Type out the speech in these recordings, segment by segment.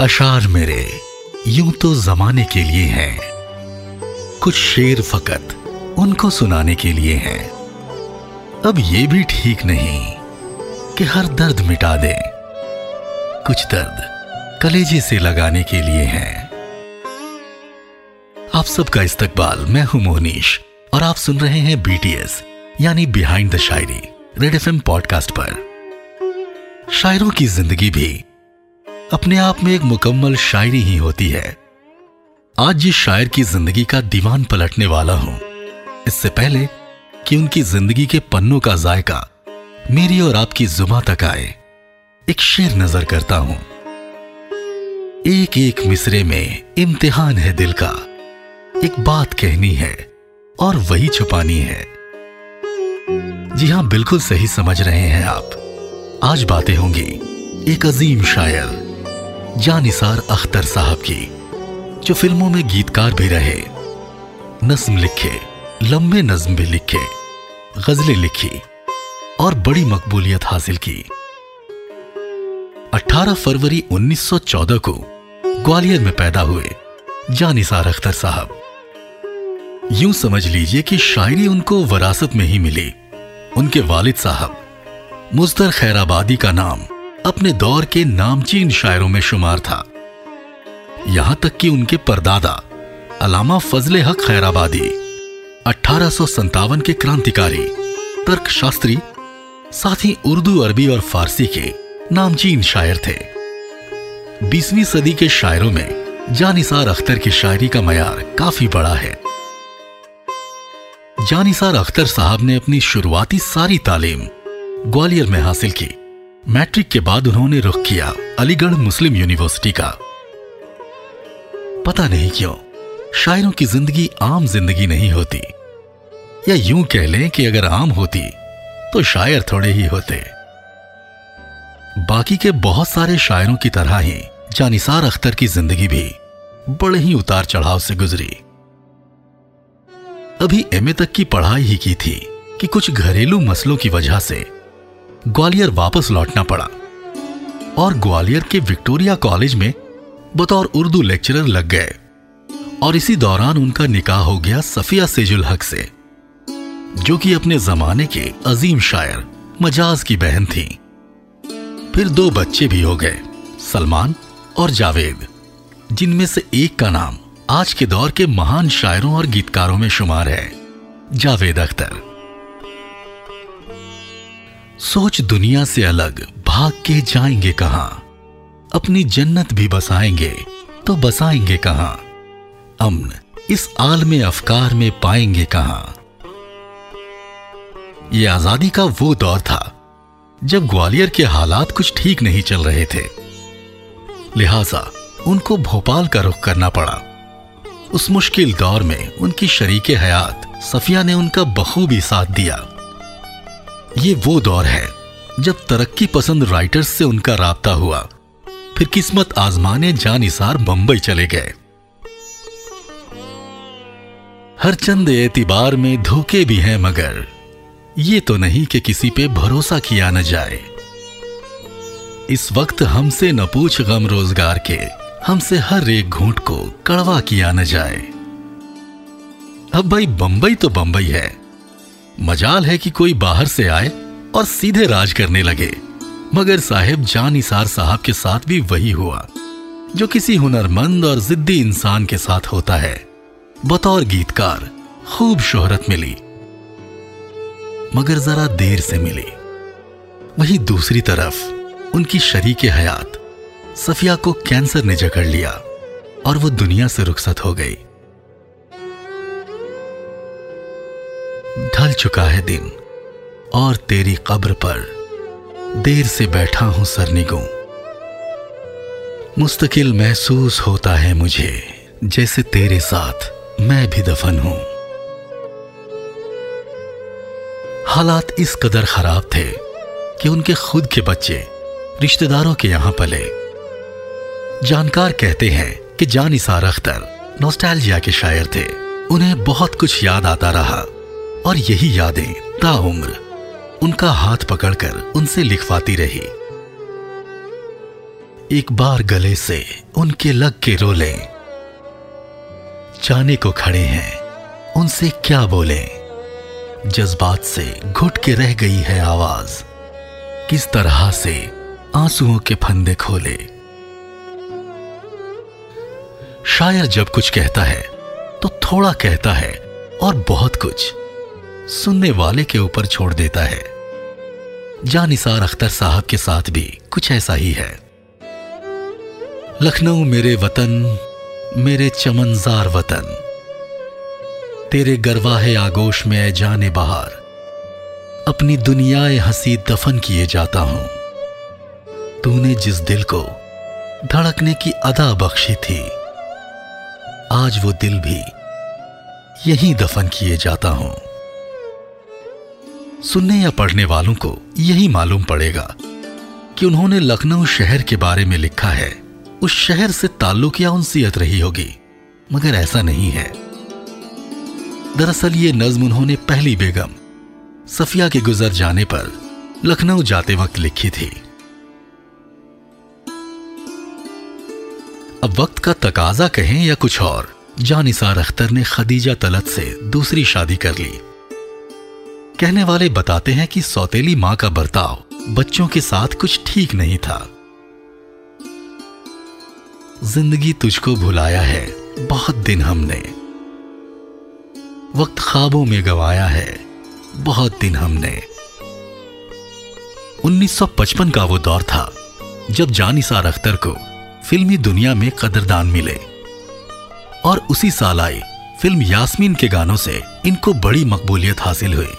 अशार मेरे, यूँ तो जमाने के लिए हैं। कुछ शेर फकत उनको सुनाने के लिए हैं। अब ये भी ठीक नहीं कि हर दर्द मिटा दें। कुछ दर्द कलेजे से लगाने के लिए हैं। आप सबका इस्तकबाल, मैं हूँ मोहनीश, और आप सुन रहे हैं बीटीएस यानी behind the shayari Red FM podcast पर। शायरों की ज़िंदगी भी अपने आप में एक मुकम्मल शायरी ही होती है। आज जिस शायर की ज़िंदगी का दीवान पलटने वाला हूँ, इससे पहले कि उनकी ज़िंदगी के पन्नों का जायका मेरी और आपकी जुबा तक आए, एक शेर नज़र करता हूँ। एक एक मिसरे में इम्तिहान है दिल का, एक बात कहनी है और वही छुपानी है। जी हाँ, बिल्कुल सही समझ रहे हैं आप। आज बातें होंगी एक अजीम शायर। जानिसार अख्तर साहब की, जो फ़िल्मों में गीतकार भी रहे। नज्म लिखे लंबे नज्म भी लिखे, गजलें लिखी और बड़ी मकबूलियत हासिल की। 18 फरवरी 1914 को ग्वालियर में पैदा हुए जानिसार अख्तर साहब। यूँ समझ लीजिए कि शायरी उनको वरासत में ही मिली। उनके वालिद साहब मुस्तर खैराबादी का नाम अपने दौर के नामचीन शायरों में शुमार था। यहाँ तक कि उनके परदादा, अलामा फजले हक खैराबादी, अठारह के क्रांतिकारी तर्क शास्त्री साथ ही उर्दू, अरबी और फारसी के नामचीन शायर थे। बीसवीं सदी के शायरों में जानिसार अख्तर की शायरी का मैार काफ़ी बड़ा है। जानिसार अख्तर साहब ने अपनी शुरुआती सारी तालीम ग्वालियर में हासिल की। मैट्रिक के बाद उन्होंने रुख किया अलीगढ़ मुस्लिम यूनिवर्सिटी का। पता नहीं क्यों, शायरों की ज़िंदगी आम ज़िंदगी नहीं होती। या यूँ कह लें कि अगर आम होती तो शायर थोड़े ही होते। बाकी के बहुत सारे शायरों की तरह ही जानिसार अख्तर की ज़िंदगी भी बड़े ही उतार चढ़ाव से गुजरी। अभी एमए तक की पढ़ाई ही की थी कि कुछ घरेलू मसलों की वजह से ग्वालियर वापस लौटना पड़ा। और ग्वालियर के विक्टोरिया कॉलेज में बतौर उर्दू लेक्चरर लग गए। और इसी दौरान उनका निकाह हो गया सफिया सेजुल हक से, जो कि अपने जमाने के अजीम शायर मजाज की बहन थी। फिर दो बच्चे भी हो गए, सलमान और जावेद, जिनमें से एक का नाम आज के दौर के महान शायरों और गीतकारों में शुमार है, जावेद अख्तर। सोच दुनिया से अलग, भाग के जाएँगे कहा? अपनी जन्नत भी बसाएँगे तो बसाएँगे कहाँ? अमन इस आल में अफकार में पाएँगे कहा? यह आज़ादी का वो दौर था, जब ग्वालियर के हालात कुछ ठीक नहीं चल रहे थे। लिहाजा उनको भोपाल का रुख करना पड़ा। उस मुश्किल दौर में उनकी शरीक हयात सफिया ने उनका बखूबी साथ दिया। ये वो दौर है, जब तरक्की पसंद राइटर्स से उनका राबता हुआ। फिर किस्मत आजमाने जानिसार बंबई चले गए। हर चंद एतबार में धोखे भी हैं मगर, ये तो नहीं कि किसी पे भरोसा किया न जाए। इस वक्त हमसे न पूछ गम रोज़गार के, हमसे हर एक घूंट को कड़वा किया न जाए। अब भाई बंबई तो बंबई है। मजाल है कि कोई बाहर से आए और सीधे राज करने लगे। मगर साहेब जानिसार साहब के साथ भी वही हुआ, जो किसी हुनरमंद और जिद्दी इंसान के साथ होता है। बतौर गीतकार, खूब शोहरत मिली, मगर जरा देर से मिली। वही दूसरी तरफ़, उनकी शरीक हयात, सफिया को कैंसर ने जकड़ लिया, और वो दुनिया से रुखसत हो गई। चुका है दिन, और तेरी कब्र पर देर से बैठा हूँ सरनिगो। मुस्तकिल महसूस होता है मुझे, जैसे तेरे साथ मैं भी दफन हूँ। हालात इस कदर खराब थे कि उनके खुद के बच्चे रिश्तेदारों के यहाँ पले। जानकार कहते हैं कि जानिसार अख्तर नोस्टैल्जिया के शायर थे। उन्हें बहुत कुछ याद आता रहा। और यही यादें ताउम्र उनका हाथ पकड़कर उनसे लिखवाती रही। एक बार गले से उनके लग के रोले। जाने को खड़े हैं, उनसे क्या बोले? जज्बात से घुट के रह गई है आवाज़। किस तरह से आंसुओं के फंदे खोले। शायर जब कुछ कहता है तो थोड़ा कहता है और बहुत कुछ। सुनने वाले के ऊपर छोड़ देता है। जानिसार अख्तर साहब के साथ भी कुछ ऐसा ही है। लखनऊ मेरे वतन, मेरे चमनजार वतन, तेरे गरवाहे आगोश में जाने बाहर, अपनी दुनियाए हँसी दफन किए जाता हूँ। तूने जिस दिल को धड़कने की अदा बख्शी थी, आज वो दिल भी यहीं दफन किए जाता हूँ। सुनने या पढ़ने वालों को यही मालूम पड़ेगा कि उन्होंने लखनऊ शहर के बारे में लिखा है। उस शहर से ताल्लुक या उनसीयत रही होगी, मगर ऐसा नहीं है। दरअसल ये नज्म उन्होंने पहली बेगम, सफिया के गुजर जाने पर लखनऊ जाते वक्त लिखी थी। अब वक्त का तकाजा कहें या कुछ और जानिसार अख्तर ने खदीजा तलत से दूसरी शादी कर ली। कहने वाले बताते हैं कि सौतेली माँ का बर्ताव बच्चों के साथ कुछ ठीक नहीं था। ज़िंदगी तुझको भुलाया है, बहुत दिन हमने। वक्त ख्वाबों में गवाया है, बहुत दिन हमने। 1955 का वो दौर था, जब जानिसार अख्तर को फिल्मी दुनिया में कदरदान मिले। और उसी साल आई फ़िल्म यास्मीन के गानों से इनको बड़ी मकबूलियत हासिल हुई।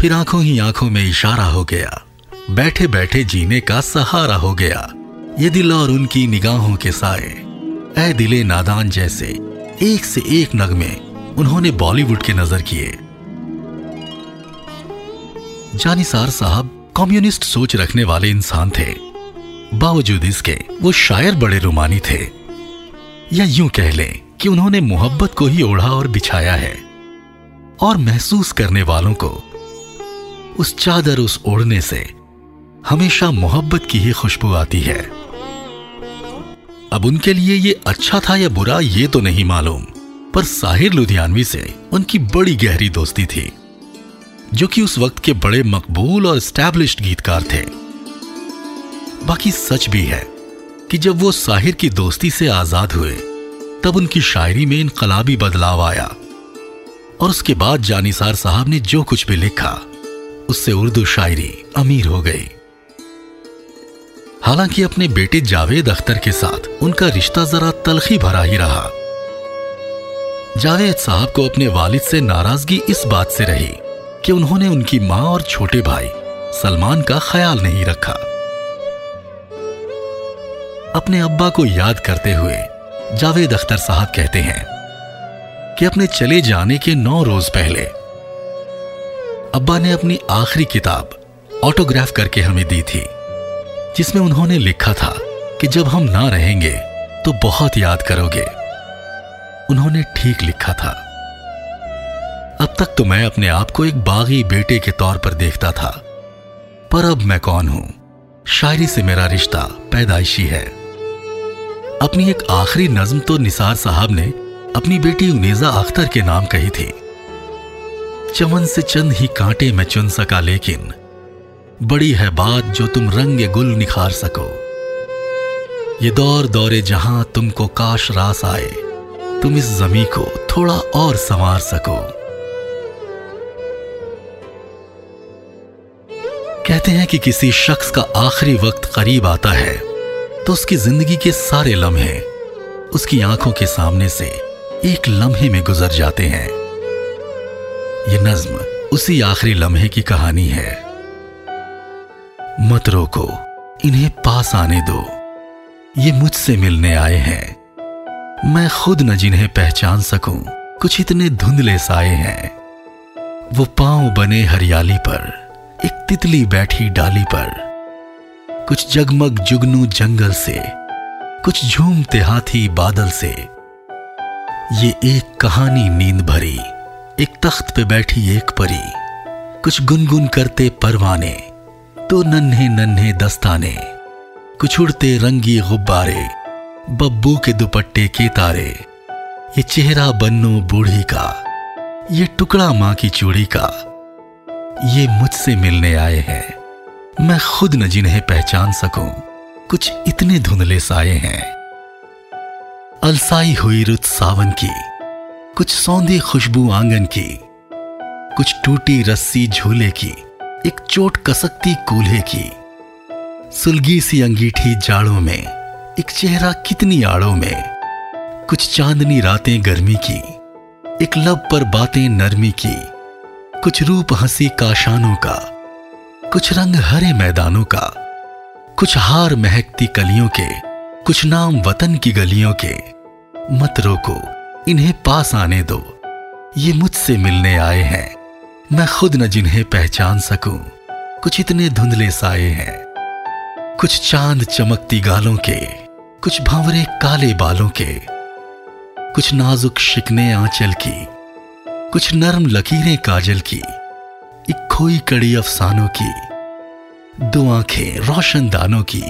फिर आँखों ही आँखों में इशारा हो गया। बैठे बैठे जीने का सहारा हो गया। ये दिल और उनकी निगाहों के साए। ए दिले नादान जैसे, एक से एक नगमे उन्होंने बॉलीवुड के नज़र किए। जानिसार साहब, कम्युनिस्ट सोच रखने वाले इंसान थे। बावजूद इसके, वो शायर बड़े रुमानी थे। या यूँ कह लें कि उन्होंने मोहब्बत को ही ओढ़ा और बिछाया है। और महसूस करने वालों को उस चादर उस ओढ़ने से हमेशा मोहब्बत की ही खुशबू आती है। अब उनके लिए ये अच्छा था या बुरा, ये तो नहीं मालूम, पर साहिर लुधियानवी से उनकी बड़ी गहरी दोस्ती थी, जो कि उस वक्त के बड़े मकबूल और स्टैब्लिश्ड गीतकार थे। बाकी सच भी है कि जब वो साहिर की दोस्ती से आज़ाद हुए, तब उनकी शायरी में इनकलाबी बदलाव आया और उसके बाद जानिसार साहब ने जो कुछ भी लिखा उससे उर्दू शायरी अमीर हो गई। हालाँकि अपने बेटे जावेद अख्तर के साथ उनका रिश्ता जरा तलखी भरा ही रहा। जावेद साहब को अपने वालिद से नाराज़गी इस बात से रही कि उन्होंने उनकी माँ और छोटे भाई सलमान का ख्याल नहीं रखा। अपने अब्बा को याद करते हुए जावेद अख्तर साहब कहते हैं कि अपने चले जाने के नौ रोज पहले अब्बा ने अपनी आखिरी किताब ऑटोग्राफ करके हमें दी थी, जिसमें उन्होंने लिखा था कि जब हम ना रहेंगे तो बहुत याद करोगे। उन्होंने ठीक लिखा था। अब तक तो मैं अपने आप को एक बागी बेटे के तौर पर देखता था, पर अब मैं कौन हूँ? शायरी से मेरा रिश्ता पैदाइशी है। अपनी एक आखिरी नज्म तो निसार साहब ने अपनी बेटी उनेजा अख्तर के नाम कही थी। चमन से चंद ही कांटे में चुन सका, लेकिन बड़ी है बात जो तुम रंग गुल निखार सको। ये दौर दौरे जहाँ तुमको काश रास आए, तुम इस जमी को थोड़ा और संवार सको। कहते हैं कि किसी शख्स का आखिरी वक्त करीब आता है तो उसकी ज़िंदगी के सारे लम्हे उसकी आँखों के सामने से एक लम्हे में गुजर जाते हैं। ये नज्म उसी आखिरी लम्हे की कहानी है। मत रोको, इन्हें पास आने दो। ये मुझसे मिलने आए हैं। मैं खुद न जिन्हें पहचान सकूँ, कुछ इतने धुंधले साए हैं। वो पाँव बने हरियाली पर, एक तितली बैठी डाली पर। कुछ जगमग जुगनू जंगल से, कुछ झूमते हाथी बादल से। ये एक कहानी नींद भरी। एक तख्त पे बैठी एक परी। कुछ गुनगुन करते परवाने तो नन्हे नन्हे दस्ताने। कुछ उड़ते रंगी गुब्बारे, बब्बू के दुपट्टे के तारे। ये चेहरा बन्नो बूढ़ी का, ये टुकड़ा माँ की चूड़ी का। ये मुझसे मिलने आए हैं, मैं खुद न जिन्हें पहचान सकूँ, कुछ इतने धुंधले साए हैं। अलसाई हुई रुत सावन की कुछ सौंधी खुशबू आँगन की, कुछ टूटी रस्सी झूले की, एक चोट कसकती कूल्हे की। सुलगी सी अंगीठी जाड़ों में, एक चेहरा कितनी आड़ों में। कुछ चांदनी रातें गर्मी की, एक लब पर बातें नरमी की। कुछ रूप हँसी काशानों का, कुछ रंग हरे मैदानों का। कुछ हार महकती कलियों के, कुछ नाम वतन की गलियों के। मत रोको इन्हें पास आने दो। ये मुझसे मिलने आए हैं। मैं खुद न जिन्हें पहचान सकूँ। कुछ इतने धुंधले साए हैं। कुछ चाँद चमकती गालों के। कुछ भंवरे काले बालों के। कुछ नाजुक शिकने आंचल की। कुछ नरम लकीरें काजल की। एक खोई कड़ी अफसानों की। दो आँखें रोशन दानों की।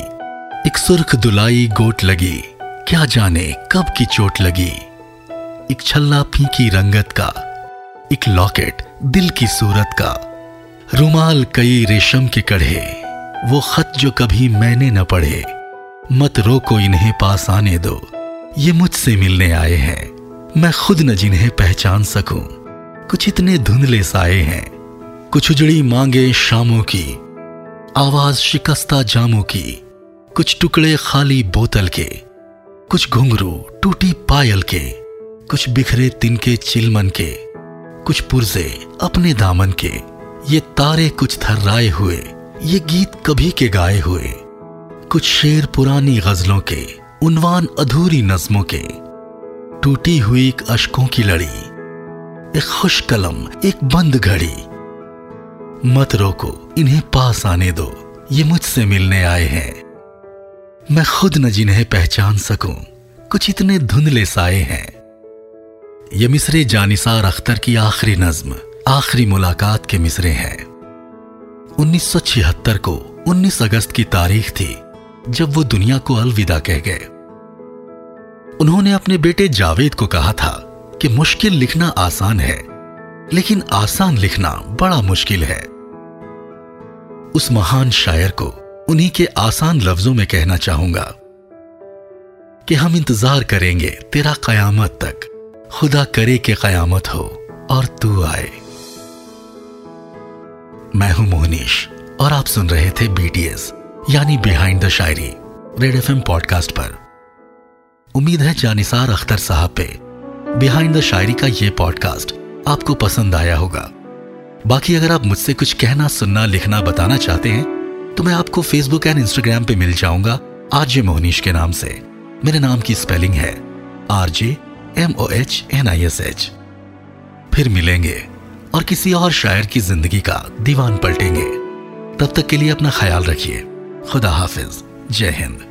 एक सुर्ख दुलाई गोट लगी। क्या जाने कब की चोट लगी। एक छल्ला फीकी रंगत का, एक लॉकेट दिल की सूरत का। रुमाल कई रेशम के कढ़े, वो खत जो कभी मैंने न पढ़े। मत रोको इन्हें पास आने दो, ये मुझसे मिलने आए हैं। मैं खुद न जिन्हें पहचान सकूँ, कुछ इतने धुंधले साए हैं। कुछ उजड़ी मांगे शामों की, आवाज़ शिकस्ता जामों की। कुछ टुकड़े खाली बोतल के, कुछ घुंघरू टूटी पायल के। कुछ बिखरे तिनके चिलमन के, कुछ पुरजे अपने दामन के। ये तारे कुछ थर्राए हुए, ये गीत कभी के गाए हुए। कुछ शेर पुरानी गजलों के, उनवान अधूरी नज्मों के। टूटी हुई एक अशकों की लड़ी, एक खुश कलम, एक बंद घड़ी। मत रोको, इन्हें पास आने दो, ये मुझसे मिलने आए हैं। मैं खुद न जिन्हें पहचान सकूँ, कुछ इतने धुंधले साए हैं। ये मिसरे जानिसार अख्तर की आखिरी नज्म, आखिरी मुलाकात के मिसरे हैं। 1976 को 19 अगस्त की तारीख थी, जब वो दुनिया को अलविदा कह गए। उन्होंने अपने बेटे जावेद को कहा था कि मुश्किल लिखना आसान है, लेकिन आसान लिखना बड़ा मुश्किल है। उस महान शायर को उन्हीं के आसान लफ्जों में कहना चाहूँगा कि हम इंतज़ार करेंगे तेरा कयामत तक। खुदा करे कि कयामत हो और तू आए। मैं हूँ मोहनीश और आप सुन रहे थे बीटीएस यानी behind the shayari Red FM podcast पर। उम्मीद है जानिसार अख्तर साहब पे बिहाइंड द शायरी का ये पॉडकास्ट आपको पसंद आया होगा। बाकी अगर आप मुझसे कुछ कहना, सुनना, लिखना, बताना चाहते हैं तो मैं आपको फेसबुक एंड इंस्टाग्राम पे मिल जाऊँगा, आरजे मोहनीश के नाम से। मेरे नाम की स्पेलिंग है R J M O H N I S H फिर मिलेंगे और किसी और शायर की ज़िंदगी का दीवान पलटेंगे। तब तक के लिए अपना ख्याल रखिए। खुदा हाफिज। जय हिंद।